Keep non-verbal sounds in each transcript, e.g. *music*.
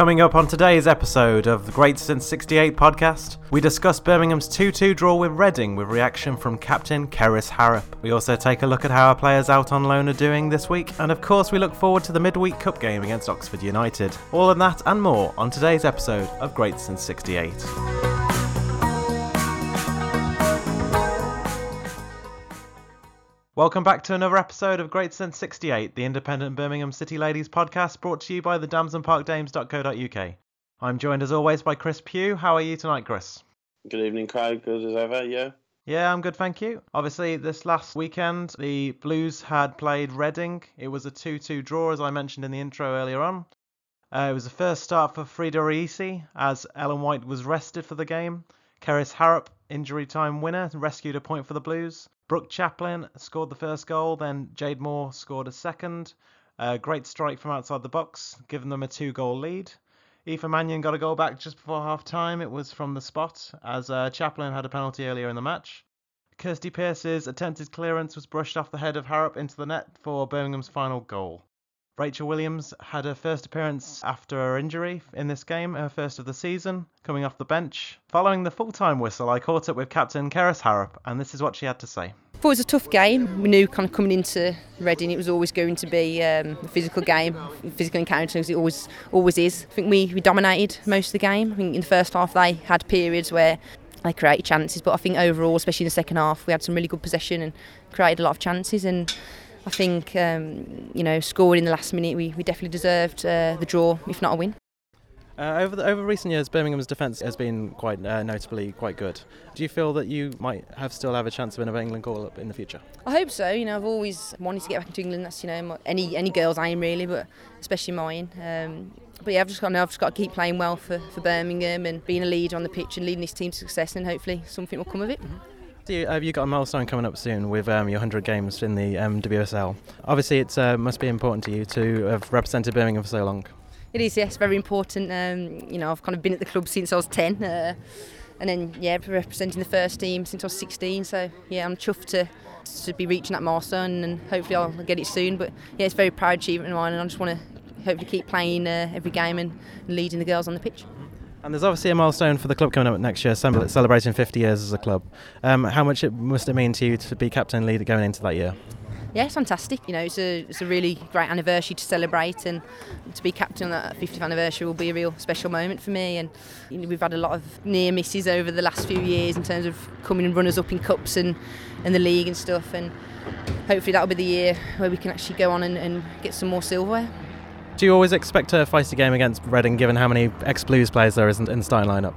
Coming up on today's episode of the Great Since 68 podcast, we discuss Birmingham's 2 2 draw with Reading with reaction from captain Kerys Harrop. We also take a look at how our players out on loan are doing this week, and of course, we look forward to the midweek cup game against Oxford United. All of that and more on today's episode of Great Since 68. Welcome back to another episode of Great Since 68, the independent Birmingham City Ladies podcast brought to you by the damsonparkdames.co.uk. I'm joined as always by Chris Pugh. How are you tonight, Chris? Good evening, Craig. Good as ever, yeah? Yeah, I'm good, thank you. Obviously, this last weekend, the Blues had played Reading. It was a 2 2 draw, as I mentioned in the intro earlier on. Uh, it was the first start for Freda Ayisi, as Ellen White was rested for the game. Kerys Harrop, injury time winner, rescued a point for the Blues. Brooke Chaplen scored the first goal, then Jade Moore scored a second. A great strike from outside the box, giving them a two goal lead. Aoife Mannion got a goal back just before half time. It was from the spot, as uh, Chaplin had a penalty earlier in the match. Kirsty Pearce's attempted clearance was brushed off the head of Harrop into the net for Birmingham's final goal. Rachel Williams had her first appearance after her injury in this game, her first of the season, coming off the bench. Following the full time whistle, I caught up with captain Kerys Harrop, and this is what she had to say. It was a tough game. We knew kind of coming into Reading it was always going to be um, a physical game, physical encounter it always always is. I think we, we dominated most of the game. I think in the first half they had periods where they created chances, but I think overall, especially in the second half, we had some really good possession and created a lot of chances. And I think um, you know scoring in the last minute, we, we definitely deserved uh, the draw, if not a win. Uh, over the, over recent years, Birmingham's defence has been quite uh, notably quite good. Do you feel that you might have still have a chance of an England call up in the future? I hope so. You know, I've always wanted to get back into England. That's you know any any girl's aim really, but especially mine. Um, but yeah, I've just got I've just got to keep playing well for, for Birmingham and being a leader on the pitch and leading this team to success, and hopefully something will come of it. Mm-hmm. Have you got a milestone coming up soon with um, your 100 games in the um, WSL? Obviously, it uh, must be important to you to have represented Birmingham for so long. It is, yes, very important. Um, you know, I've kind of been at the club since I was 10. Uh, and then, yeah, representing the first team since I was 16. So, yeah, I'm chuffed to, to be reaching that milestone and hopefully I'll get it soon. But, yeah, it's a very proud achievement of mine and I just want to hopefully keep playing uh, every game and leading the girls on the pitch. And there's obviously a milestone for the club coming up next year, celebrating 50 years as a club. Um, how much it must it mean to you to be captain leader going into that year? yeah, it's fantastic. You know, it's a, it's a really great anniversary to celebrate, and to be captain on that 50th anniversary will be a real special moment for me. And you know, we've had a lot of near misses over the last few years in terms of coming and runners up in cups and, and the league and stuff. And hopefully that'll be the year where we can actually go on and, and get some more silverware. Do you always expect a feisty game against Reading, given how many ex Blues players there is in the starting lineup?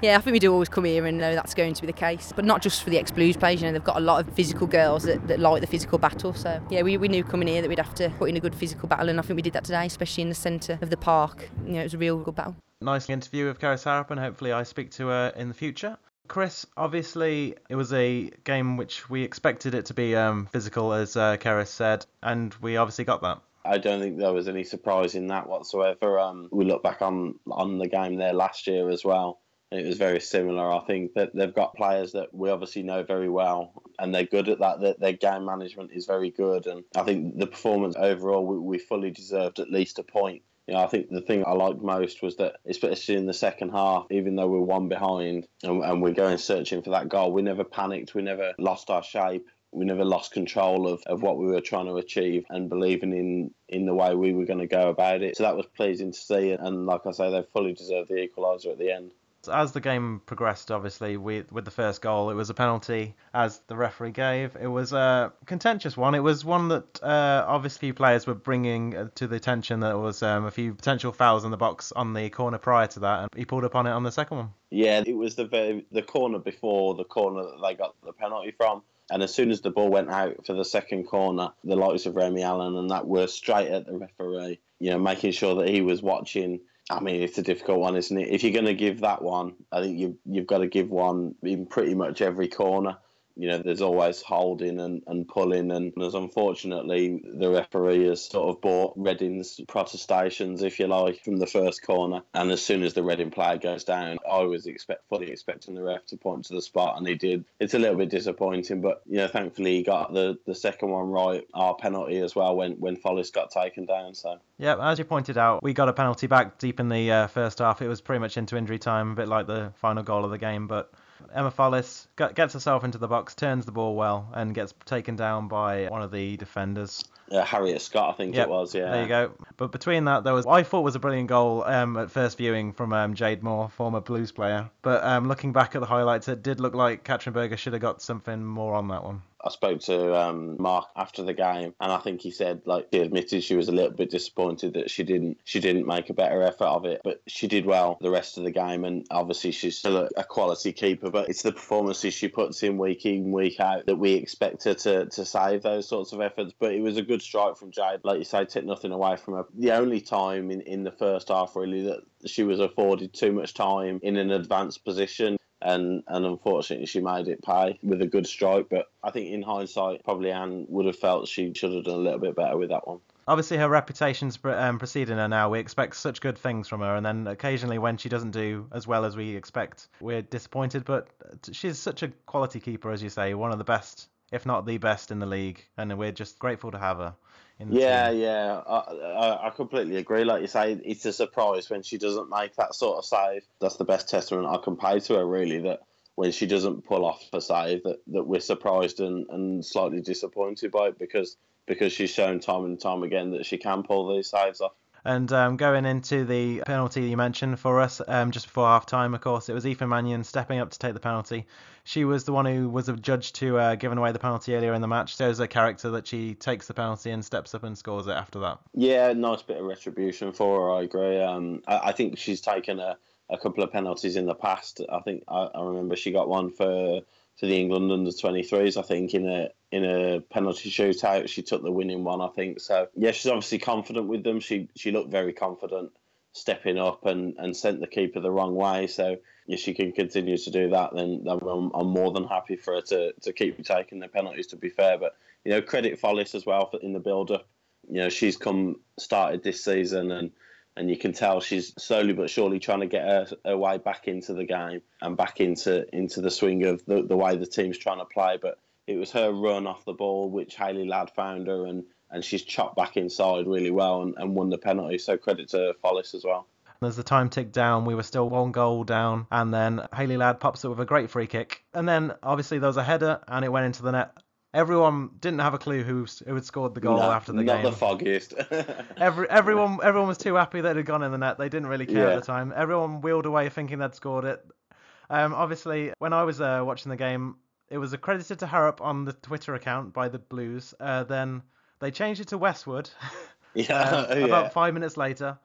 Yeah, I think we do always come here and know that's going to be the case. But not just for the ex Blues players, you know, they've got a lot of physical girls that, that like the physical battle. So, yeah, we, we knew coming here that we'd have to put in a good physical battle, and I think we did that today, especially in the centre of the park. You know, it was a real good battle. Nice interview with Kerys Harrop, and hopefully I speak to her in the future. Chris, obviously, it was a game which we expected it to be um, physical, as uh, Kerys said, and we obviously got that. I don't think there was any surprise in that whatsoever. Um, we look back on on the game there last year as well it was very similar. I think that they've got players that we obviously know very well, and they're good at that. Their game management is very good, and I think the performance overall, we, we fully deserved at least a point. You know, I think the thing I liked most was that, especially in the second half, even though we're one behind and, and we're going searching for that goal, we never panicked, we never lost our shape we never lost control of, of what we were trying to achieve and believing in, in the way we were going to go about it. So that was pleasing to see. And like I say, they fully deserved the equaliser at the end. As the game progressed, obviously, with, with the first goal, it was a penalty, as the referee gave. It was a contentious one. It was one that uh, obviously players were bringing uh, to the attention that there was um, a few potential fouls in the box on the corner prior to that, and he pulled up on it on the second one. Yeah, it was the very, the corner before the corner that they got the penalty from. And as soon as the ball went out for the second corner, the likes of Remi Allen and that were straight at the referee, you know, making sure that he was watching I mean, it's a difficult one, isn't it? If you're going to give that one, I think you, you've got to give one in pretty much every corner. You know, there's always holding and, and pulling, and as unfortunately the referee has sort of bought Reading's protestations, if you like, from the first corner. And as soon as the Reading player goes down, I was expect fully expecting the ref to point to the spot, and he did. It's a little bit disappointing, but you know, thankfully he got the, the second one right, our penalty as well when when Follis got taken down. So yeah, as you pointed out, we got a penalty back deep in the uh, first half. It was pretty much into injury time, a bit like the final goal of the game, but Emma Follis gets herself into the box, turns the ball well, and gets taken down by one of the defenders. Uh, Harriet Scott, I think Yep, it was. Yeah. There you go. But between that, there was I thought was a brilliant goal um, at first viewing from um, Jade Moore, former Blues player. But um, looking back at the highlights, it did look like Katrin Berger should have got something more on that one. I spoke to um, Mark after the game, and I think he said like he admitted she was a little bit disappointed that she didn't she didn't make a better effort of it, but she did well the rest of the game, and obviously she's still a, a quality keeper. But it's the performances she puts in week in week out that we expect her to to save those sorts of efforts. But it was a good strike from Jade, like you say, took nothing away from her. The only time in in the first half really that she was afforded too much time in an advanced position and and unfortunately she made it pay with a good strike. But I think in hindsight, probably Ann would have felt she should have done a little bit better with that one. Obviously, her reputation's um, preceding her now. We expect such good things from her, and then occasionally when she doesn't do as well as we expect, we're disappointed. But she's such a quality keeper, as you say, one of the best, if not the best in the league, and we're just grateful to have her. Yeah, team. yeah, I, I, I completely agree. Like you say, it's a surprise when she doesn't make that sort of save. That's the best testament I can pay to her, really. That when she doesn't pull off a save, that, that we're surprised and, and slightly disappointed by it because because she's shown time and time again that she can pull these saves off. And um, going into the penalty you mentioned for us, um, just before half time, of course, it was Aoife Mannion stepping up to take the penalty. She was the one who was a judge to uh, giving away the penalty earlier in the match. So Shows her character that she takes the penalty and steps up and scores it after that. Yeah, nice bit of retribution for her. I agree. Um, I, I think she's taken a, a couple of penalties in the past. I think I, I remember she got one for for the England under 23s. I think in a in a penalty shootout, she took the winning one. I think so. Yeah, she's obviously confident with them. She she looked very confident stepping up and, and sent the keeper the wrong way. So if she can continue to do that, then, then I'm, I'm more than happy for her to, to keep taking the penalties. To be fair, but you know credit Follis as well for, in the build up. You know she's come started this season and and you can tell she's slowly but surely trying to get her, her way back into the game and back into into the swing of the, the way the team's trying to play. But it was her run off the ball which Hayley Ladd found her and, and she's chopped back inside really well and, and won the penalty. So credit to Follis as well. As the time ticked down, we were still one goal down, and then Hayley Ladd pops up with a great free kick. And then obviously there was a header, and it went into the net. Everyone didn't have a clue who who had scored the goal No, after the not game. the foggiest. *laughs* Every, everyone everyone was too happy that it had gone in the net. They didn't really care Yeah. at the time. Everyone wheeled away thinking they'd scored it. Um, obviously, when I was uh, watching the game, it was accredited to Harrop on the Twitter account by the Blues. Uh, then they changed it to Westwood *laughs* yeah, *laughs* um, yeah. about five minutes later.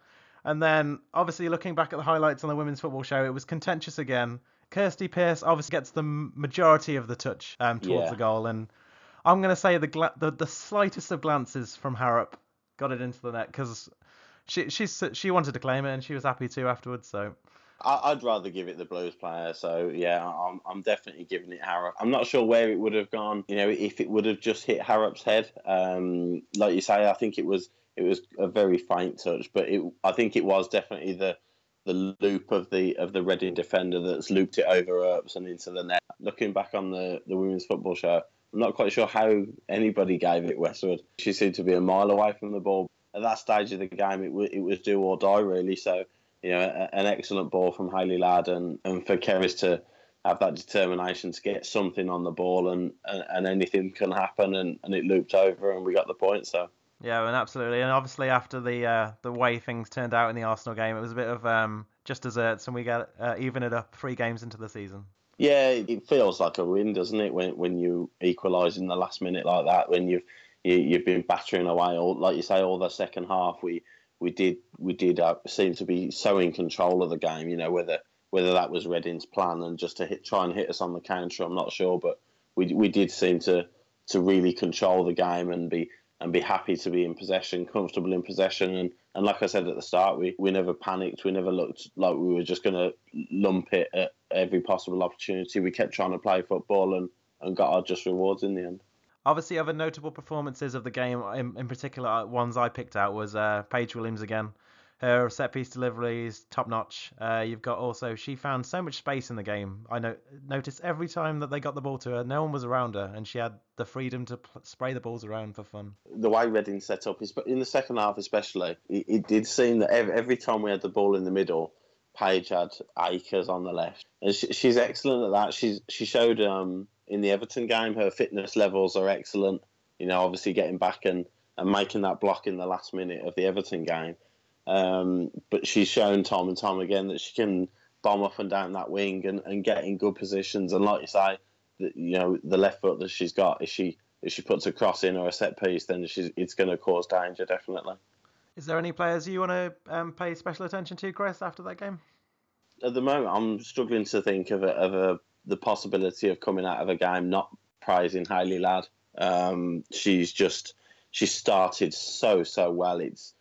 And then, obviously, looking back at the highlights on the women's football show, it was contentious again. Kirsty Pearce obviously gets the majority of the touch um, towards Yeah. the goal, and I'm going to say the, gla- the the slightest of glances from Harrop got it into the net because she she's, she wanted to claim it and she was happy to afterwards. So I, I'd rather give it the Blues player. So yeah, I'm, I'm definitely giving it Harrop. I'm not sure where it would have gone. You know, if it would have just hit Harrop's head. Um, like you say, I think it was it was a very faint touch, but it I think it was definitely the the loop of the of the Reading defender that's looped it over Earps and into the net. Looking back on the the women's football show, I'm not quite sure how anybody gave it Westwood. She seemed to be a mile away from the ball. At that stage of the game, it, w- it was do or die really. So you know, a- an excellent ball from Hayley Ladd and, and for Kerys to have that determination to get something on the ball and, and, and anything can happen and, and it looped over and we got the point. So yeah, and absolutely, and obviously after the uh, the way things turned out in the Arsenal game, it was a bit of um, just desserts, and we got uh, even it up three games into the season. Yeah, it feels like a win, doesn't it? When when you equalise in the last minute like that, when you've you, you've been battering away all like you say all the second half. We we did we did uh, seem to be so in control of the game. You know whether whether that was Reading's plan and just to hit try and hit us on the counter, I'm not sure, but we we did seem to to really control the game and be and be happy to be in possession, comfortable in possession. And, and like I said at the start, we, we never panicked. We never looked like we were just going to lump it at every possible opportunity. We kept trying to play football and, and got our just rewards in the end. Obviously, other notable performances of the game, in, in particular, ones I picked out was uh, Paige Williams again. Her set piece deliveries top notch. Uh, you've got also she found so much space in the game. I know, noticed every time that they got the ball to her, no one was around her, and she had the freedom to pl- spray the balls around for fun. The way Reading set up is, in the second half especially, it, it did seem that every, every time we had the ball in the middle, Paige had acres on the left, and she, she's excellent at that. She's she showed um, in the Everton game her fitness levels are excellent. You know, obviously getting back and, and making that block in the last minute of the Everton game. Um, but she's shown time and time again that she can bomb up and down that wing and, and get in good positions. And like you say, the, you know, the left foot that she's got, if she if she puts a cross in or a set piece, then she's, it's going to cause danger definitely. Is there any players you want to um, pay special attention to, Chris, after that game? At the moment, I'm struggling to think of a, of a the possibility of coming out of a game not praising Hayley Ladd. Um, she's just she started so so well. It's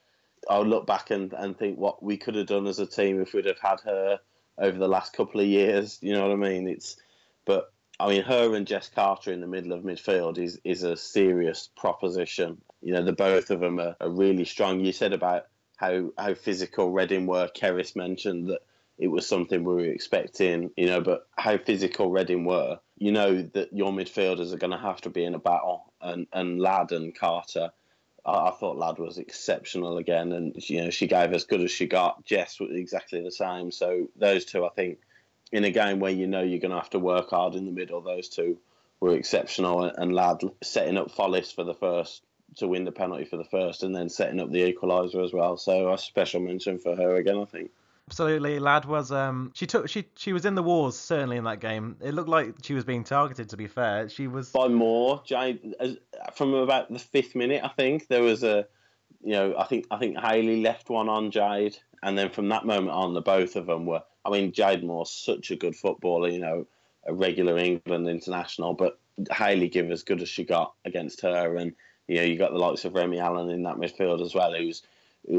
I'll look back and, and think what we could have done as a team if we'd have had her over the last couple of years. You know what I mean? It's but I mean her and Jess Carter in the middle of midfield is is a serious proposition. You know, the both of them are, are really strong. You said about how how physical Reading were. Kerys mentioned that it was something we were expecting, you know, but how physical Reading were, you know that your midfielders are going to have to be in a battle, and and Ladd and Carter I, I thought Ladd was exceptional again, and you know she gave as good as she got. Jess was exactly the same. So those two, I think, in a game where you know you're going to have to work hard in the middle, those two were exceptional. And Ladd setting up Follis for the first to win the penalty for the first, and then setting up the equaliser as well. So a special mention for her again, I think. Absolutely, Ladd was um she took she she was in the wars certainly in that game. It looked like she was being targeted. To be fair, she was by Moore. Jade from about the fifth minute, I think there was a you know I think I think Hayley left one on Jade, and then from that moment on, the both of them were. I mean, Jade Moore's such a good footballer, you know, a regular England international, but Hayley gave as good as she got against her, and you know you got the likes of Remi Allen in that midfield as well, who's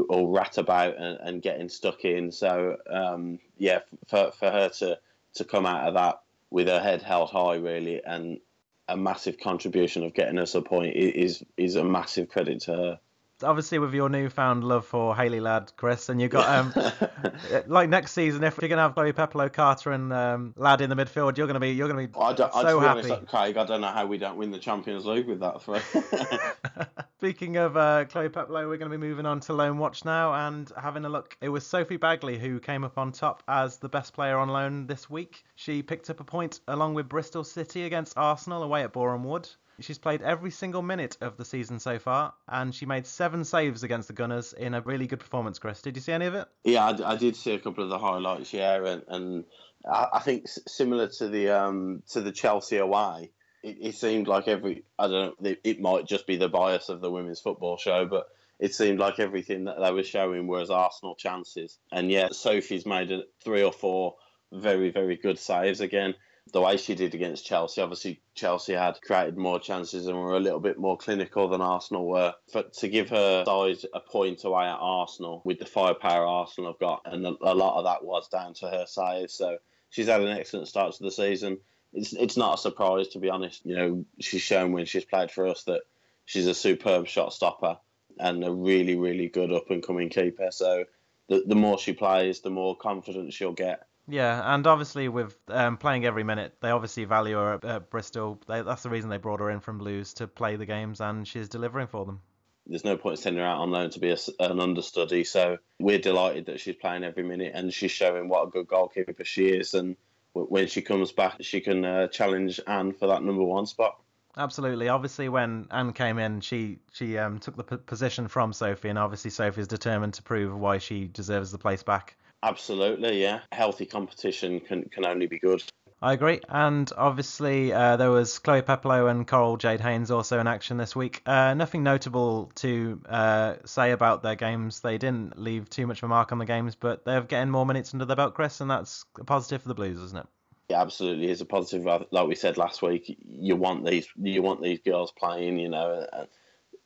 all rat about and, and getting stuck in. So um, yeah, for for her to to come out of that with her head held high, really, and a massive contribution of getting us a point is is a massive credit to her obviously with your newfound love for Hayley Ladd, Chris, and you've got um, *laughs* *laughs* like next season if you're gonna have Chloe Peplow, Carter, and um, Ladd in the midfield, you're gonna be you're gonna be I don't, so happy. Honest, Craig, I don't know how we don't win the Champions League with that three. *laughs* Speaking of uh, Chloe Peplow, we're going to be moving on to loan watch now and having a look. It was Sophie Baggaley who came up on top as the best player on loan this week. She picked up a point along with Bristol City against Arsenal away at Boreham Wood. She's played every single minute of the season so far, and she made seven saves against the Gunners in a really good performance. Chris, did you see any of it? Yeah, I, I did see a couple of the highlights. Yeah, and, and I, I, think similar to the um, to the Chelsea away, it, it, seemed like every I don't know. It might just be the bias of the women's football show, but it seemed like everything that they were showing was Arsenal chances. And yeah, Sophie's made three or four very very good saves again the way she did against Chelsea. Obviously, Chelsea had created more chances and were a little bit more clinical than Arsenal were. But to give her size a point away at Arsenal with the firepower Arsenal have got, and a lot of that was down to her size. So she's had an excellent start to the season. It's it's not a surprise to be honest. You know, she's shown when she's played for us that she's a superb shot stopper and a really really good up and coming keeper. So the the more she plays, the more confidence she'll get yeah, and obviously with um, playing every minute, they obviously value her at, at Bristol. They, that's the reason they brought her in from Blues to play the games, and she's delivering for them. There's no point sending her out on loan to be a, an understudy, so we're delighted that she's playing every minute and she's showing what a good goalkeeper she is. And when she comes back, she can uh, challenge Ann for that number one spot. Absolutely. Obviously, when Ann came in, she she um, took the p- position from Sophie, and obviously Sophie is determined to prove why she deserves the place back. Absolutely, yeah. Healthy competition can, can only be good. I agree. And obviously, uh, there was Chloe Peplow and Coral Jade Haynes also in action this week. Uh, nothing notable to uh, say about their games. They didn't leave too much of a mark on the games, but they're getting more minutes under their belt, Chris, and that's a positive for the Blues, isn't it? Yeah, absolutely. It's a positive. Like we said last week, you want these, you want these girls playing. You know,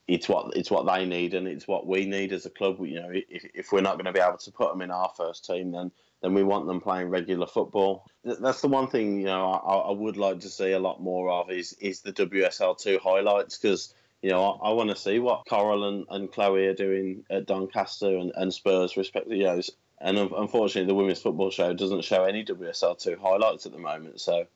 it's what it's what they need and it's what we need as a club. You know, if, if we're not going to be able to put them in our first team, then then we want them playing regular football. That's the one thing you know I, I would like to see a lot more of is is the WSL two highlights because you know I, I want to see what Coral and, and Chloe are doing at Doncaster and, and Spurs respectively. You know, and unfortunately the women's football show doesn't show any WSL two highlights at the moment. So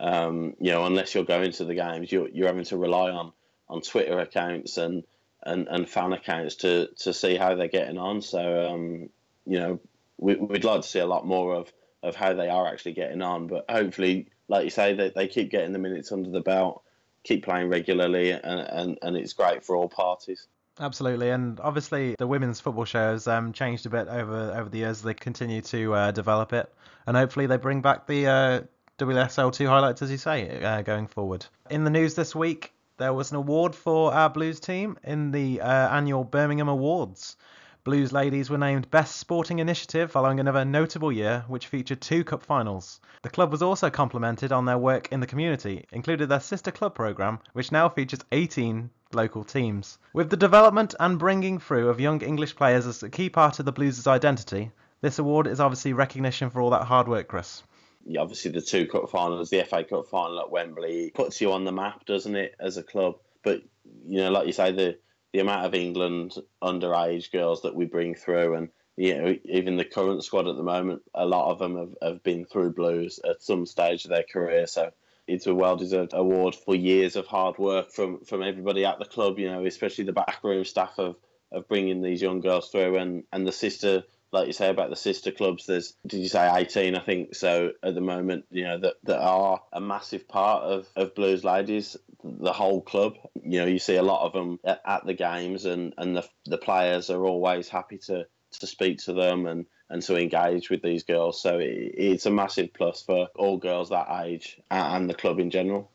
um, you know unless you're going to the games, you're you're having to rely on on Twitter accounts and and, and fan accounts to to see how they're getting on. So um, you know, we, would like to see a lot more of of how they are actually getting on. But hopefully, like you say, they, they keep getting the minutes under the belt, keep playing regularly, and, and, and it's great for all parties. Absolutely, and obviously the women's football show has um, changed a bit over over the years. They continue to uh, develop it, and hopefully they bring back the uh, WSL two highlights, as you say, uh, going forward. In the news this week, there was an award for our Blues team in the uh, annual Birmingham Awards. Blues ladies were named Best Sporting Initiative following another notable year which featured two cup finals. The club was also complimented on their work in the community, including their sister club programme, which now features 18 local teams. With the development and bringing through of young English players as a key part of the Blues' identity, this award is obviously recognition for all that hard work, Chris Yeah, obviously the two cup finals, the FA Cup final at Wembley puts you on the map, doesn't it, as a club? But you know, like you say, the the amount of England underage girls that we bring through, and you know, even the current squad at the moment, a lot of them have, have been through Blues at some stage of their career. So it's a well-deserved award for years of hard work from from everybody at the club. You know, especially the backroom staff of of bringing these young girls through, and and the sister like you say about the sister clubs, there's did you say 18? I think so at the moment. You know that that are a massive part of of Blues Ladies, the whole club. You know, you see a lot of them at, at the games, and and the the players are always happy to to speak to them and and to engage with these girls. So it, it's a massive plus for all girls that age and the club in general.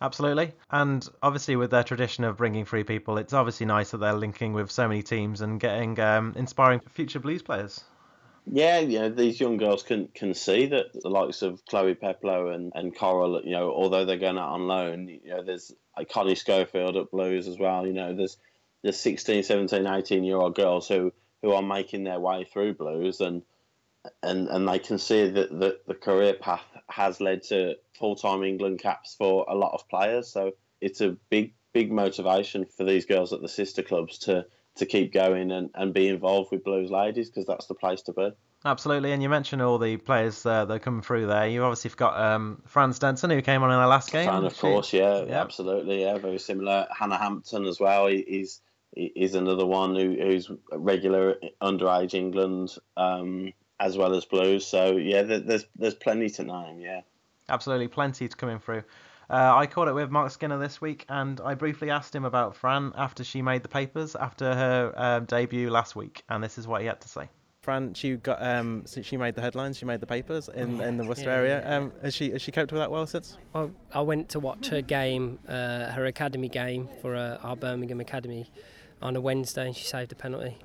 Absolutely. And obviously, with their tradition of bringing free people, it's obviously nice that they're linking with so many teams and getting um, inspiring future Blues players. Yeah, you know, these young girls can can see that the likes of Chloe Peplow and, and Coral, you know, although they're going out on loan, you know, there's like Connie Scofield at Blues as well. You know, there's there's 16, 17, 18 year old girls who, who are making their way through Blues and and and they can see that the, the career path has led to full time England caps for a lot of players. So it's a big big motivation for these girls at the sister clubs to to keep going and, and be involved with Blues Ladies because that's the place to be. Absolutely, and you mentioned all the players uh, that are coming through there. You obviously got um, Fran Stenson who came on in the last game. Fran, of course, yeah, yeah, absolutely, yeah, very similar. Hannah Hampton as well. He, he's he's another one who, who's regular underage England. Um, as well as blues. So yeah, there's there's plenty to name. Yeah, absolutely plenty to coming through. Uh, I caught it with Mark Skinner this week, and I briefly asked him about Fran after she made the papers after her uh, debut last week, and this is what he had to say. Fran, she got um, since she made the headlines, she made the papers in, in the Worcester yeah, area. Um, has she has she coped with that well since? Well, I went to watch her game, uh, her academy game for uh, our Birmingham academy, on a Wednesday, and she saved a penalty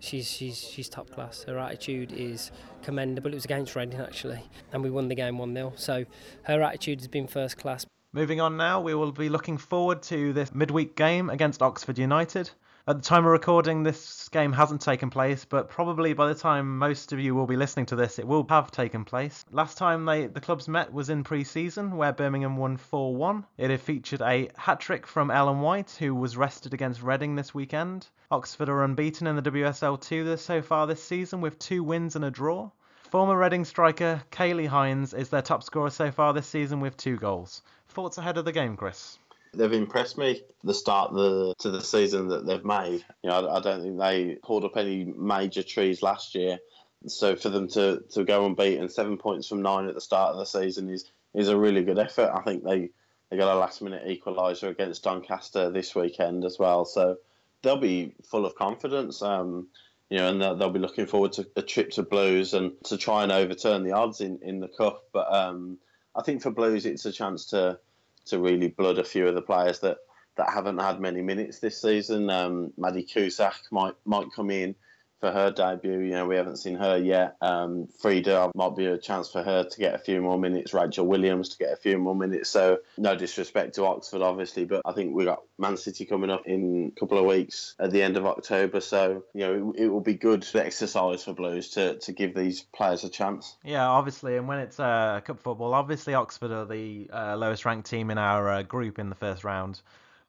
she's she's she's top class. Her attitude is commendable. It was against Reading actually, and we won the game one 0 So her attitude has been first class. Moving on now, we will be looking forward to this midweek game against Oxford United. At the time of recording, this game hasn't taken place, but probably by the time most of you will be listening to this, it will have taken place. Last time they, the clubs met was in pre-season, where Birmingham won 4-1. It had featured a hat-trick from Ellen White, who was rested against Reading this weekend. Oxford are unbeaten in the WSL2 so far this season, with two wins and a draw. Former Reading striker Kaylee Hines is their top scorer so far this season with two goals. Thoughts ahead of the game, Chris? They've impressed me the start the, to the season that they've made. You know, I, I don't think they pulled up any major trees last year. So for them to, to go unbeaten, seven points from nine at the start of the season is is a really good effort. I think they, they got a last minute equaliser against Doncaster this weekend as well. So they'll be full of confidence. Um, you know, and they'll, they'll, be looking forward to a trip to Blues and to try and overturn the odds in, in the cup. But um, I think for Blues, it's a chance to to really blood a few of the players that, that haven't had many minutes this season. Um, Maddie Cusack might might come in for her debut. You know, we haven't seen her yet. Um, Freda might be a chance for her to get a few more minutes. Rachel Williams to get a few more minutes. So no disrespect to Oxford, obviously, but I think we got Man City coming up in a couple of weeks at the end of October. So you know, it, it will be good exercise for Blues to to give these players a chance. Yeah, obviously, and when it's uh, cup football, obviously Oxford are the uh, lowest ranked team in our uh, group in the first round,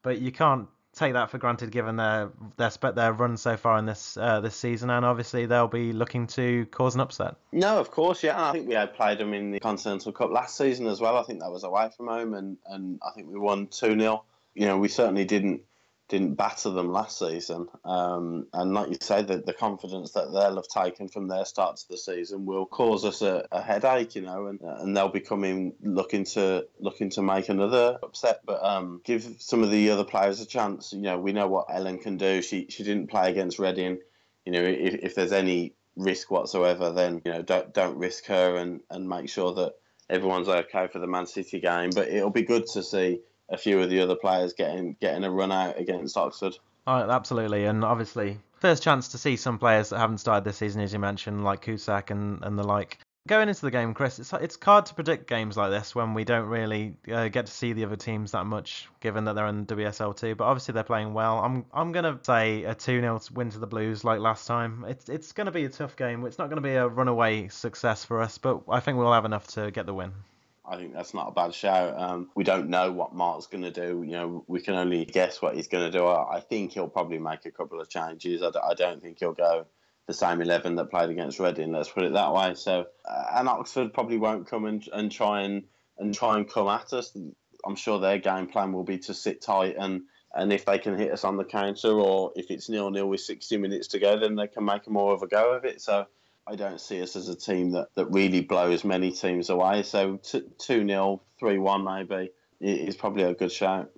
but you can't take that for granted given their their their run so far in this uh, this season, and obviously they'll be looking to cause an upset. No, of course, yeah. I think we had played them in the Continental Cup last season as well. I think that was away from home, and, and I think we won two 0 You know, we certainly didn't didn't batter them last season. Um, and like you say, the, the confidence that they'll have taken from their start to the season will cause us a, a headache, you know, and and they'll be coming looking to looking to make another upset. But um, give some of the other players a chance. You know, we know what Ellen can do. She she didn't play against Reading. You know, if, if there's any risk whatsoever, then you know don't don't risk her and and make sure that everyone's okay for the Man City game. But it'll be good to see a few of the other players getting getting a run out against Oxford. Oh, absolutely, and obviously first chance to see some players that haven't started this season, as you mentioned, like Cusack and, and the like. Going into the game, Chris, it's it's hard to predict games like this when we don't really uh, get to see the other teams that much, given that they're in WSL two. But obviously they're playing well. I'm I'm gonna say a two 0 win to the Blues like last time. It's it's gonna be a tough game. It's not gonna be a runaway success for us, but I think we'll have enough to get the win. I think that's not a bad shout. Um, we don't know what Mark's going to do. You know, we can only guess what he's going to do. I, I think he'll probably make a couple of changes. I don't think he'll go the same 11 that played against Reading, let's put it that way. So, uh, and Oxford probably won't come and, and try and, and try and come at us. I'm sure their game plan will be to sit tight and, and if they can hit us on the counter or if it's nil nil with 60 minutes to go, then they can make a more of a go of it. So I don't see us as a team that, that really blows many teams away. So 2 0, 3 1 maybe is probably a good shout.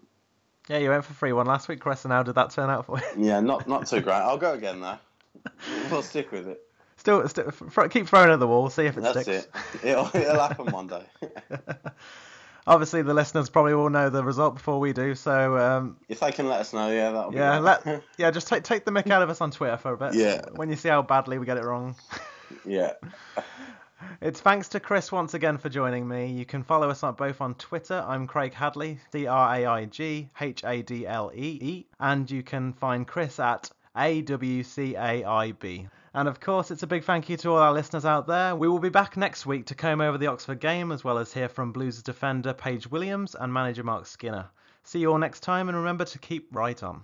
Yeah, you went for 3 1 last week, Chris, and how did that turn out for you? Yeah, not not too great. I'll go *laughs* again though. We'll stick with it. Still, still keep throwing at the wall, see if it That's sticks. it. It'll, it'll happen one day. *laughs* Obviously, the listeners probably will know the result before we do. So um, if they can let us know, yeah, that'll yeah, be let, *laughs* yeah, just take take the mick out of us on Twitter for a bit. Yeah. When you see how badly we get it wrong. Yeah. It's thanks to Chris once again for joining me. You can follow us on both on Twitter. I'm Craig Hadley, D R A I G H A D L E E, and you can find Chris at A W C A I B. And of course, it's a big thank you to all our listeners out there. We will be back next week to comb over the Oxford game as well as hear from Blues defender Paige Williams and manager Mark Skinner. See you all next time, and remember to keep right on.